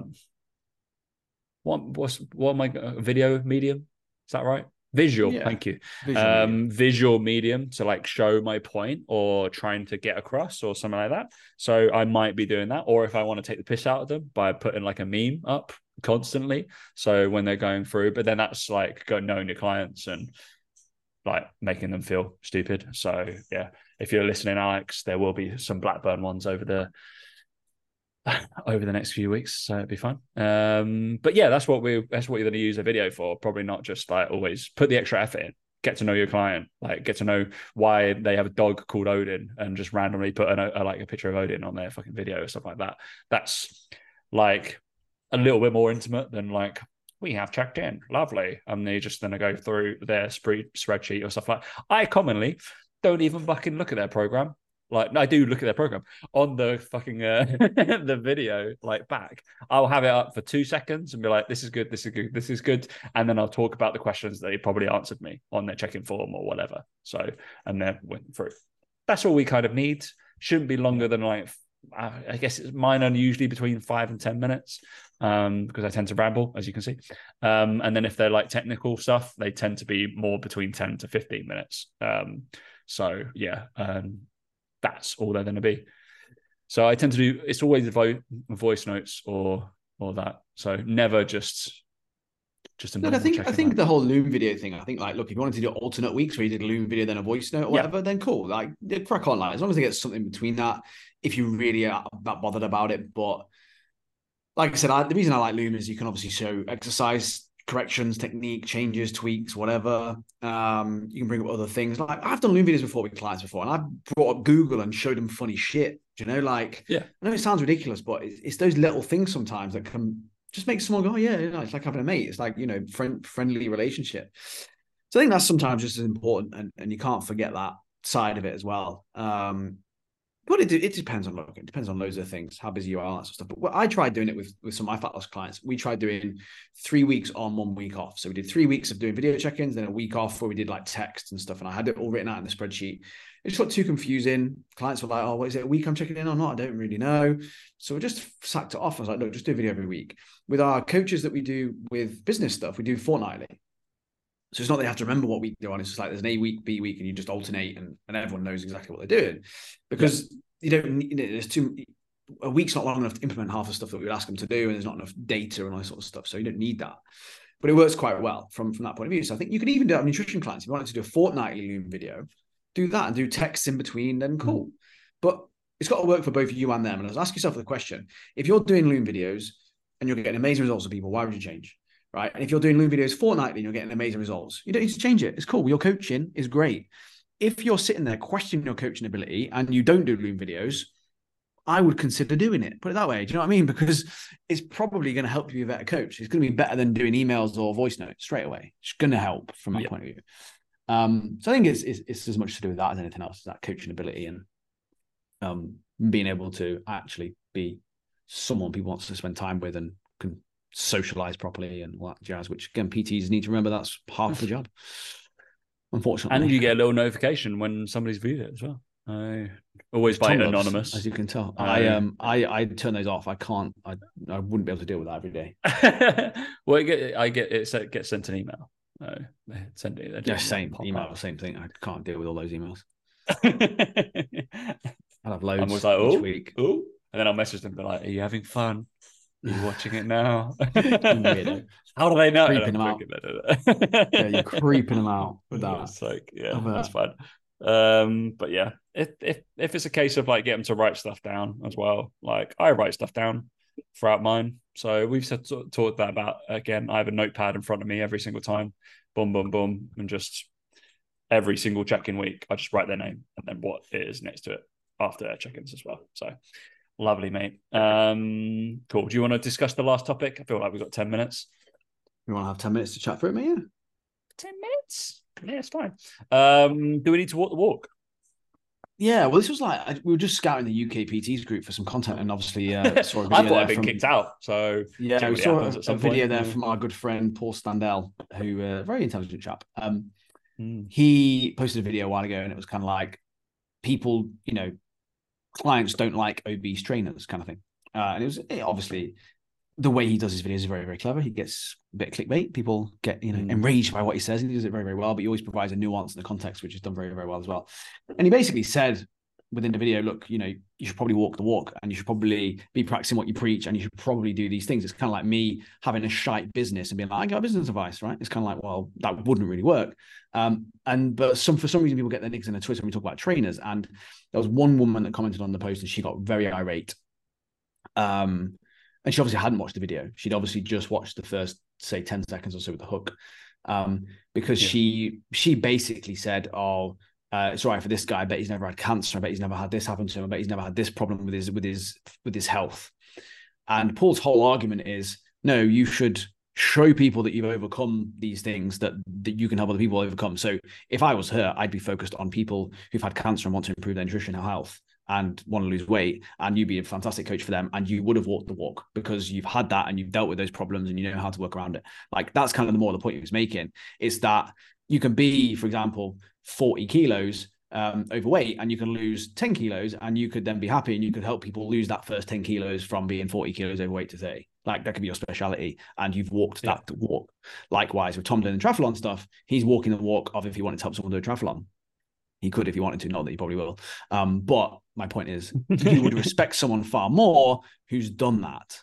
what what's what am i video medium? Is that right visual yeah. thank you visual um medium. visual medium to like show my point or trying to get across or something like that so i might be doing that or if i want to take the piss out of them by putting like a meme up constantly so when they're going through but then that's like going knowing your clients and like making them feel stupid so yeah if you're listening alex there will be some blackburn ones over the over the next few weeks, so it'd be fun. Um, but yeah, that's what we that's what you're going to use a video for. Probably not just like always put the extra effort in. Get to know your client, like get to know why they have a dog called Odin, and just randomly put an, a, like a picture of Odin on their fucking video or stuff like that. That's like a little bit more intimate than like we have checked in, lovely, and they're just to go through their spreadsheet or stuff like. I commonly don't even fucking look at their program. Like I do look at their program on the fucking uh, the video like back. I'll have it up for two seconds and be like, "This is good. This is good. This is good," and then I'll talk about the questions that they probably answered me on their check-in form or whatever. So and then went through. That's all we kind of need. Shouldn't be longer than like I guess it's mine are usually between five and ten minutes um, because I tend to ramble, as you can see. Um, and then if they're like technical stuff, they tend to be more between ten to fifteen minutes. Um, so yeah, um, that's all they're going to be. So I tend to do. It's always vo- voice notes or or that. So never just just a Look, I think I think the whole Loom video thing. I think like, look, if you wanted to do alternate weeks where you did a Loom video then a voice note or whatever, then cool. Like, crack on. Like, as long as they get something between that, if you really are that bothered about it. But like I said, I, the reason I like Loom is you can obviously show exercise corrections, technique changes, tweaks, whatever. Um, you can bring up other things. Like I've done Loom videos before with clients before, and I've brought up Google and showed them funny shit. Do you know, like, yeah, I know it sounds ridiculous, but it's, it's those little things sometimes that can just make someone go, oh, yeah, you know, it's like having a mate. It's like, you know, friend, friendly relationship. So I think that's sometimes just as important. And, and you can't forget that side of it as well. Um, but it, it depends on look, it depends on loads of things, how busy you are, that sort of stuff. But what I tried doing it with with some of my fat loss clients. We tried doing three weeks on, one week off. So we did three weeks of doing video check-ins, then a week off where we did like text and stuff. And I had it all written out in the spreadsheet. It just got too confusing. Clients were like, "Oh, what is it? A week I'm checking in or not? I don't really know." So we just sacked it off. I was like, "Look, just do a video every week." With our coaches that we do with business stuff, we do fortnightly. So it's not they have to remember what week they're on. It's just like there's an A week, B week, and you just alternate, and, and everyone knows exactly what they're doing. Because you don't need there's too a week's not long enough to implement half the stuff that we would ask them to do, and there's not enough data and all that sort of stuff. So you don't need that. But it works quite well from, from that point of view. So I think you can even do that nutrition clients. If you wanted to do a fortnightly Loom video, do that and do texts in between, then cool. Mm. But it's got to work for both you and them. And ask yourself the question: if you're doing Loom videos and you're getting amazing results of people, why would you change? Right. And if you're doing Loom videos fortnightly and you're getting amazing results, you don't need to change it. It's cool. Your coaching is great. If you're sitting there questioning your coaching ability and you don't do Loom videos, I would consider doing it. Put it that way. Do you know what I mean? Because it's probably going to help you be a better coach. It's going to be better than doing emails or voice notes straight away. It's going to help from my point of view. Um, so I think it's, it's, it's as much to do with that as anything else. That coaching ability and um, being able to actually be someone people wants to spend time with and can socialize properly and all that jazz. Which again, PTs need to remember that's half the job. Unfortunately, and you get a little notification when somebody's viewed it as well. I always by anonymous, as you can tell. I um I I turn those off. I can't. I I wouldn't be able to deal with that every day. well, I get I get it gets sent an email. No, send it. Yeah, same email, same thing. I can't deal with all those emails. I'll have loads. I was like, oh, week. oh, and then I'll message them, be like, "Are you having fun? Are watching it now?" How do they know? Creeping them out. yeah, you're creeping them out with that. It's like, yeah, that's fine. Um, but yeah, if if if it's a case of like getting to write stuff down as well, like I write stuff down throughout mine. So we've said, talked that about again. I have a notepad in front of me every single time, boom, boom, boom, and just every single check-in week, I just write their name and then what is next to it after their check-ins as well. So lovely, mate. Um, cool. Do you want to discuss the last topic? I feel like we've got ten minutes. You want to have ten minutes to chat through it, mate? Yeah. Ten minutes. Yeah, it's fine. Um, do we need to walk the walk? Yeah, well, this was like we were just scouting the UK PTs group for some content, and obviously, uh, saw a video I thought I'd been from, kicked out. So yeah, we saw a, a video there from our good friend Paul Standell, who uh, very intelligent chap. Um, mm. he posted a video a while ago, and it was kind of like people, you know, clients don't like obese trainers, kind of thing. Uh, and it was it obviously the way he does his videos is very, very clever. He gets a bit of clickbait. People get, you know, mm. enraged by what he says. He does it very, very well, but he always provides a nuance in the context, which is done very, very well as well. And he basically said within the video, look, you know, you should probably walk the walk and you should probably be practicing what you preach and you should probably do these things. It's kind of like me having a shite business and being like, I got business advice, right? It's kind of like, well, that wouldn't really work. Um, and but some for some reason people get their nicks in a twist when we talk about trainers. And there was one woman that commented on the post and she got very irate. Um, and she obviously hadn't watched the video. She'd obviously just watched the first, say, 10 seconds or so with the hook. Um, because yeah. she she basically said, Oh, uh, it's for this guy. I bet he's never had cancer. I bet he's never had this happen to him. I bet he's never had this problem with his with his with his health. And Paul's whole argument is, no, you should show people that you've overcome these things that, that you can help other people overcome. So if I was her, I'd be focused on people who've had cancer and want to improve their nutrition and health and want to lose weight and you'd be a fantastic coach for them and you would have walked the walk because you've had that and you've dealt with those problems and you know how to work around it like that's kind of the more the point he was making is that you can be for example 40 kilos um, overweight and you can lose 10 kilos and you could then be happy and you could help people lose that first 10 kilos from being 40 kilos overweight to 30 like that could be your speciality and you've walked yeah. that walk. Likewise with tom doing the triathlon stuff he's walking the walk of if he wanted to help someone do a triathlon. He could if he wanted to not that he probably will. Um, but my point is you would respect someone far more who's done that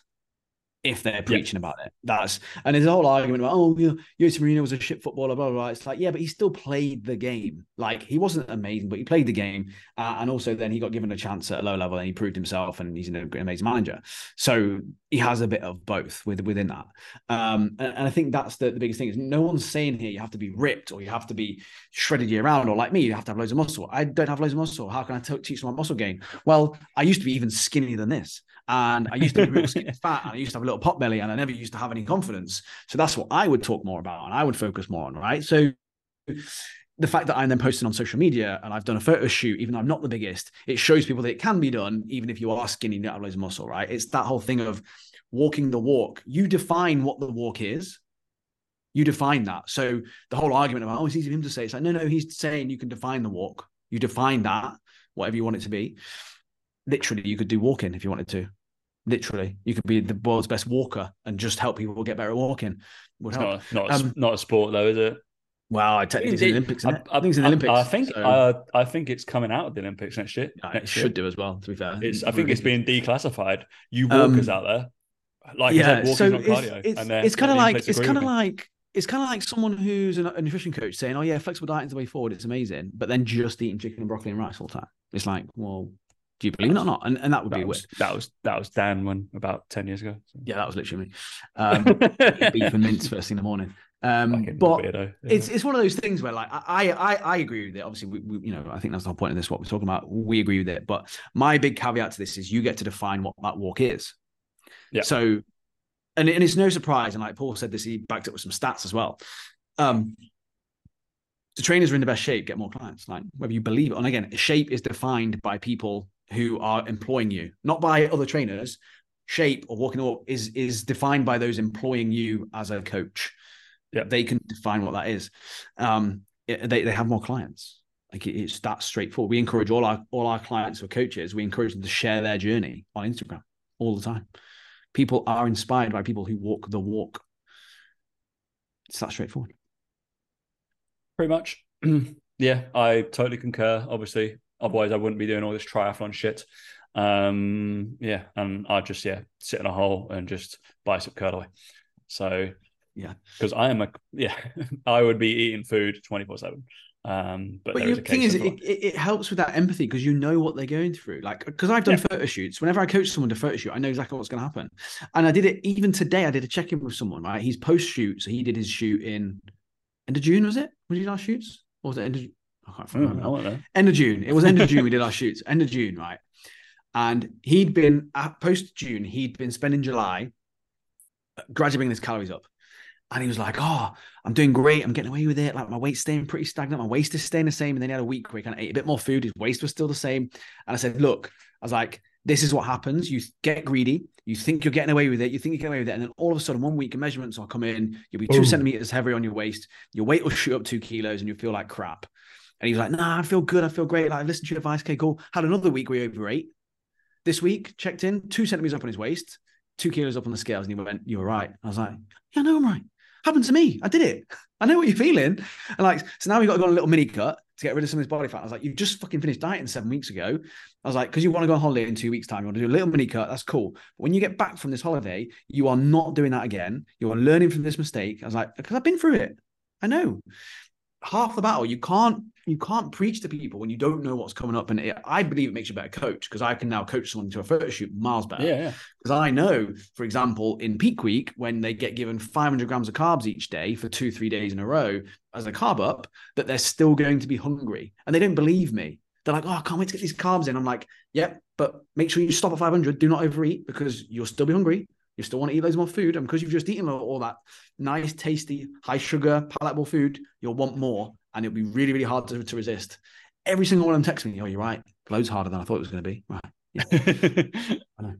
if they're preaching yeah. about it. That's and there's a whole argument about oh, you know, Jose Mourinho was a shit footballer, blah, blah blah. It's like yeah, but he still played the game. Like he wasn't amazing, but he played the game, uh, and also then he got given a chance at a low level and he proved himself, and he's an amazing manager. So he has a bit of both with within that. Um, and, and I think that's the, the biggest thing is no one's saying here you have to be ripped or you have to be shredded year round or like me you have to have loads of muscle. I don't have loads of muscle. How can I t- teach my muscle gain? Well, I used to be even skinnier than this. And I used to be real skinny fat and I used to have a little pot belly and I never used to have any confidence. So that's what I would talk more about and I would focus more on, right? So the fact that I'm then posting on social media and I've done a photo shoot, even though I'm not the biggest, it shows people that it can be done, even if you are skinny and don't have loads of muscle, right? It's that whole thing of walking the walk. You define what the walk is. You define that. So the whole argument about, oh, it's easy for him to say, it's like, no, no, he's saying you can define the walk. You define that, whatever you want it to be literally you could do walking if you wanted to. Literally, you could be the world's best walker and just help people get better at walking. Would help. Not, not, um, not a sport though, is it? Well, I technically it's Olympics. I, I, think it's the Olympics. I, I think so. uh, I think it's coming out of the Olympics next year. Yeah, next it should year. do as well. To be fair, it's, I think it's being declassified. You walkers um, out there, like yeah, said, so not cardio. It's, it's, it's kind of like it's kind of like it's kind of like someone who's a nutrition coach saying, "Oh yeah, flexible diet is the way forward. It's amazing," but then just eating chicken and broccoli and rice all the time. It's like, well, do you believe it or not? And, and that would that be was, that was that was Dan when about ten years ago. So. Yeah, that was literally me. Um, beef and mince first thing in the morning. Um, but weirdo, it's it's one of those things where like I I I agree with it. Obviously, we, we, you know I think that's the whole point of this. What we're talking about, we agree with it. But my big caveat to this is you get to define what that walk is. Yeah. So, and and it's no surprise. And like Paul said this, he backed up with some stats as well. Um, the trainers are in the best shape, get more clients. Like whether you believe it, and again, shape is defined by people who are employing you, not by other trainers. Shape or walking up is is defined by those employing you as a coach. Yeah, they can define what that is. Um, it, they they have more clients. Like it, it's that straightforward. We encourage all our all our clients who are coaches. We encourage them to share their journey on Instagram all the time. People are inspired by people who walk the walk. It's that straightforward. Pretty much. yeah, I totally concur. Obviously, Otherwise, I wouldn't be doing all this triathlon shit. Um, yeah, and I'd just yeah sit in a hole and just bicep curl away. So yeah, because I am a yeah, I would be eating food twenty four seven. Um, but, but the thing is, it, it, helps with that empathy because you know what they're going through. Like, because I've done yeah. photo shoots. Whenever I coach someone to photo shoot, I know exactly what's going to happen. And I did it even today. I did a check in with someone. Right, he's post shoot, so he did his shoot in end of June. Was it? Was he last shoots? Or was it end of? I can't hmm. remember. Oh, end of June. It was end of June. we did our shoots. End of June, right? And he'd been post June. He'd been spending July uh, gradually bringing his calories up. And he was like, "Oh, I'm doing great. I'm getting away with it. Like my weight's staying pretty stagnant. My waist is staying the same." And then he had a week where he kind of ate a bit more food. His waist was still the same. And I said, "Look, I was like, this is what happens. You get greedy. You think you're getting away with it. You think you're getting away with it. And then all of a sudden, one week, of measurements will come in. You'll be two Ooh. centimeters heavier on your waist. Your weight will shoot up two kilos and you'll feel like crap. And he was like, nah, I feel good. I feel great. Like, listen to your advice. Okay, cool. Had another week where he overate. This week, checked in, two centimeters up on his waist, two kilos up on the scales. And he went, You were right. I was like, Yeah, no, I'm right. Happened to me. I did it. I know what you're feeling. And like, so now we got to go on a little mini cut to get rid of some of his body fat. I was like, You just fucking finished dieting seven weeks ago. I was like, Because you want to go on holiday in two weeks' time. You want to do a little mini cut. That's cool. But when you get back from this holiday, you are not doing that again. You are learning from this mistake. I was like, Because I've been through it. I know half the battle. You can't you can't preach to people when you don't know what's coming up. And it, I believe it makes you a better coach because I can now coach someone to a photo shoot miles better. Yeah. Because I know, for example, in peak week, when they get given 500 grams of carbs each day for two, three days in a row as a carb up, that they're still going to be hungry. And they don't believe me. They're like, oh, I can't wait to get these carbs in. I'm like, yep, but make sure you stop at 500. Do not overeat because you'll still be hungry. You still want to eat loads more food. And because you've just eaten all that nice, tasty, high sugar, palatable food, you'll want more and it'll be really, really hard to, to resist. Every single one of them text me, oh, you're right. Loads harder than I thought it was going to be. Right. Yeah. I know.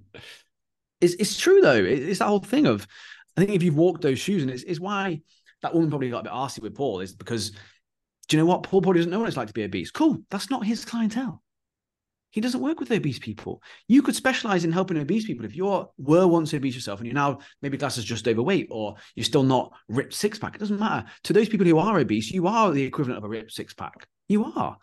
It's, it's true, though. It's that whole thing of, I think if you've walked those shoes, and it's, it's why that woman probably got a bit arsy with Paul, is because do you know what? Paul Paul doesn't know what it's like to be obese. Cool. That's not his clientele. He doesn't work with obese people. You could specialize in helping obese people if you were once obese yourself and you're now maybe glasses just overweight or you're still not ripped six pack. It doesn't matter. To those people who are obese, you are the equivalent of a ripped six pack. You are.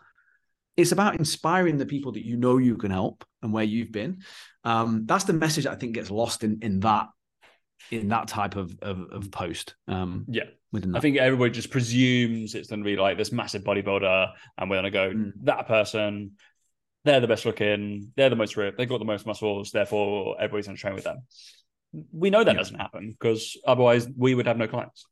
It's about inspiring the people that you know you can help and where you've been. Um, that's the message I think gets lost in in that in that type of of, of post. Um, yeah, I think everybody just presumes it's going to be like this massive bodybuilder, and we're going to go mm. that person they're the best looking, they're the most ripped, they've got the most muscles, therefore everybody's going to train with them. We know that yeah. doesn't happen because otherwise we would have no clients.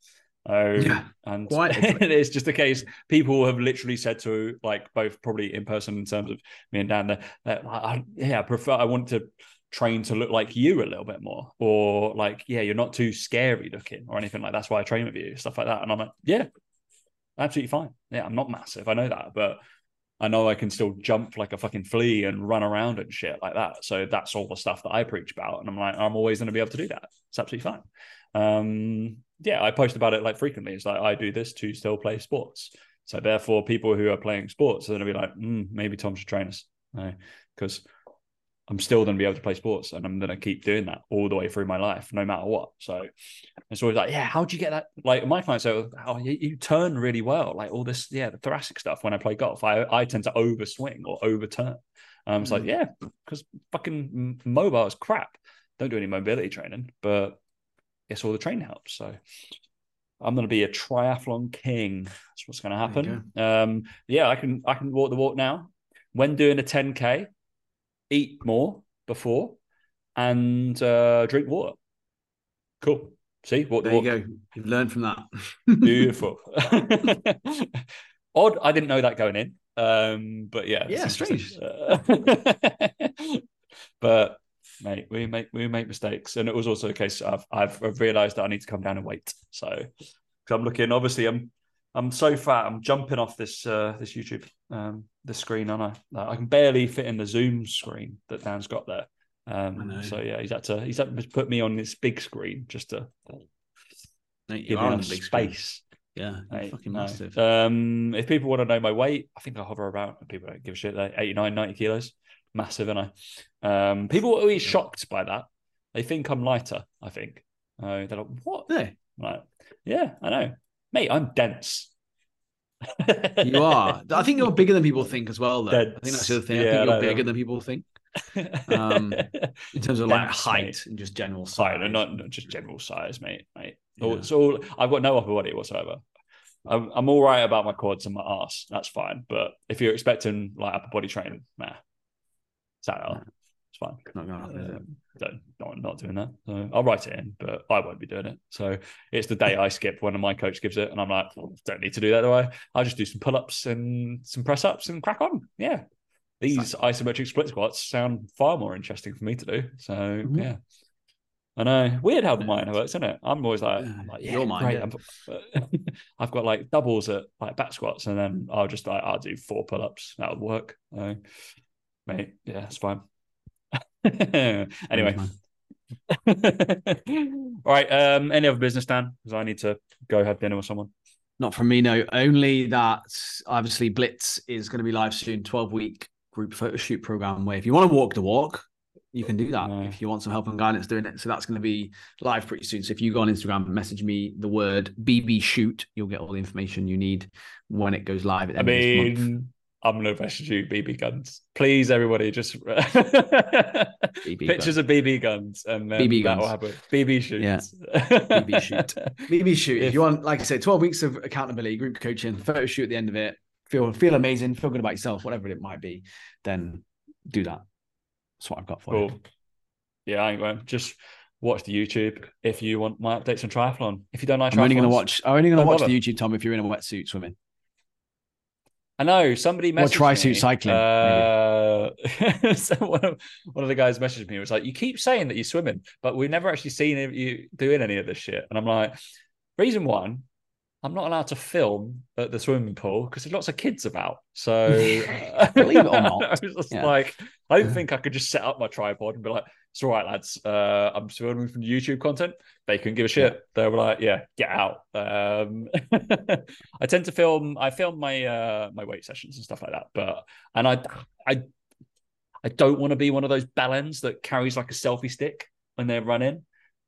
Uh, yeah, and it's just a case. People have literally said to like both probably in person in terms of me and Dan that, that I, yeah, I prefer I want to train to look like you a little bit more or like yeah you're not too scary looking or anything like that's why I train with you stuff like that. And I'm like yeah absolutely fine. Yeah I'm not massive. I know that but I know I can still jump like a fucking flea and run around and shit like that. So that's all the stuff that I preach about. And I'm like, I'm always going to be able to do that. It's absolutely fine. Um, yeah, I post about it like frequently. It's like I do this to still play sports. So therefore, people who are playing sports are going to be like, mm, maybe Tom should train us. Because I'm still going to be able to play sports and I'm going to keep doing that all the way through my life, no matter what. So it's always like, yeah, how'd you get that? Like my clients say, oh, you, you, turn really well. Like all this, yeah, the thoracic stuff when I play golf, I, I tend to overswing or overturn. Um, it's mm. like, yeah, because fucking mobile is crap. Don't do any mobility training, but it's all the training helps. So I'm going to be a triathlon king. That's what's going to happen. Um, yeah, I can I can walk the walk now. When doing a 10k, eat more before, and uh, drink water. Cool. See what there you go. You've learned from that. Beautiful. Odd. I didn't know that going in. Um, but yeah, yeah, strange. but mate, we make we make mistakes, and it was also a case I've I've realised that I need to come down and wait. So, because I'm looking, obviously, I'm I'm so fat. I'm jumping off this uh, this YouTube um, the screen, on I? I can barely fit in the Zoom screen that Dan's got there. Um, so yeah, he's had to he's had to put me on this big screen just to Mate, give me on big space. Screen. Yeah, Mate, fucking no. massive. Um, if people want to know my weight, I think I hover around. People don't give a shit. Like 89, 90 kilos, massive, and I. Um, people are always shocked by that. They think I'm lighter. I think. Uh, they're like, "What?" Yeah. Like, yeah, I know, mate. I'm dense you are. I think you're bigger than people think as well, though. That's, I think that's the other thing. Yeah, I think you're bigger than people think. Um, in terms of like height mate. and just general size. Height, not, not just general size, mate. Mate. Yeah. It's all I've got no upper body whatsoever. I'm, I'm all right about my quads and my ass. That's fine. But if you're expecting like upper body training, nah. It's it's fine. Not going to happen, is it? Don't, not, not doing that. So I'll write it in, but I won't be doing it. So it's the day I skip when my coach gives it, and I'm like, don't need to do that, do I? I'll just do some pull ups and some press ups and crack on. Yeah. These isometric split squats sound far more interesting for me to do. So mm-hmm. yeah. I know. Weird how the mind works, isn't it? I'm always like, I'm like yeah, Your mind, great. Yeah. I've got like doubles at like back squats, and then I'll just like I'll do four pull ups. That would work. So, mate, yeah, it's fine. anyway. All right. Um, any other business, Dan? Because I need to go have dinner with someone. Not from me, no. Only that obviously Blitz is going to be live soon, 12 week group photo shoot program where if you want to walk the walk, you can do that no. if you want some help and guidance doing it. So that's going to be live pretty soon. So if you go on Instagram and message me the word BB shoot, you'll get all the information you need when it goes live. I mean, I'm gonna message you BB guns. Please, everybody, just pictures guns. of BB guns and then BB that guns. will happen. BB shoot. Yeah. BB shoot. BB shoot. If you want, like I said, 12 weeks of accountability, group coaching, photo shoot at the end of it, feel feel amazing, feel good about yourself, whatever it might be, then do that. That's what I've got for cool. you. Yeah, I ain't going. Just watch the YouTube if you want my updates on triathlon. If you don't like I'm only gonna watch I'm only gonna watch bother. the YouTube, Tom, if you're in a wetsuit swimming. I know somebody messaged or tri-suit cycling. Uh, so one of one of the guys messaged me. It was like, "You keep saying that you're swimming, but we've never actually seen you doing any of this shit." And I'm like, "Reason one, I'm not allowed to film at the swimming pool because there's lots of kids about. So believe it or not, I was just yeah. like, I don't think I could just set up my tripod and be like, it's all right, lads. Uh, I'm filming from YouTube content. They couldn't give a shit. Yeah. They were like, yeah, get out. Um, I tend to film. I film my uh, my weight sessions and stuff like that. But and I I I don't want to be one of those bellends that carries like a selfie stick when they're running.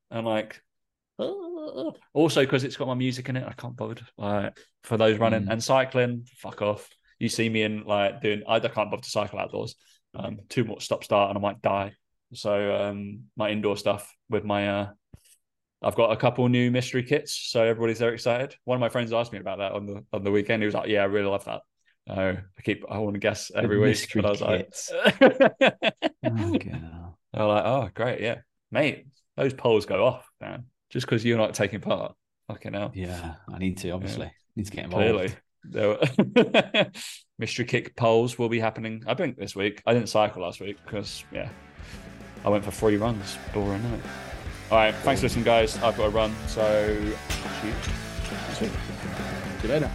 And like, also because it's got my music in it, I can't bother. Like for those running mm. and cycling, fuck off. You see me in like doing. I can't bother to cycle outdoors. Um, too much stop start and I might die. So um, my indoor stuff with my uh, I've got a couple new mystery kits, so everybody's very excited. One of my friends asked me about that on the on the weekend. He was like, "Yeah, I really love that." Uh, I keep I want to guess every the week, but I was kits. like, oh, "I'm like, oh, great, yeah, mate, those polls go off, man, just because you're not taking part." Fucking hell. Yeah, I need to obviously yeah. need to get involved. Clearly, mystery kick polls will be happening. I think this week. I didn't cycle last week because yeah, I went for three runs. Boring, it? All right, thanks for listening, guys. I've got to run, so See you later.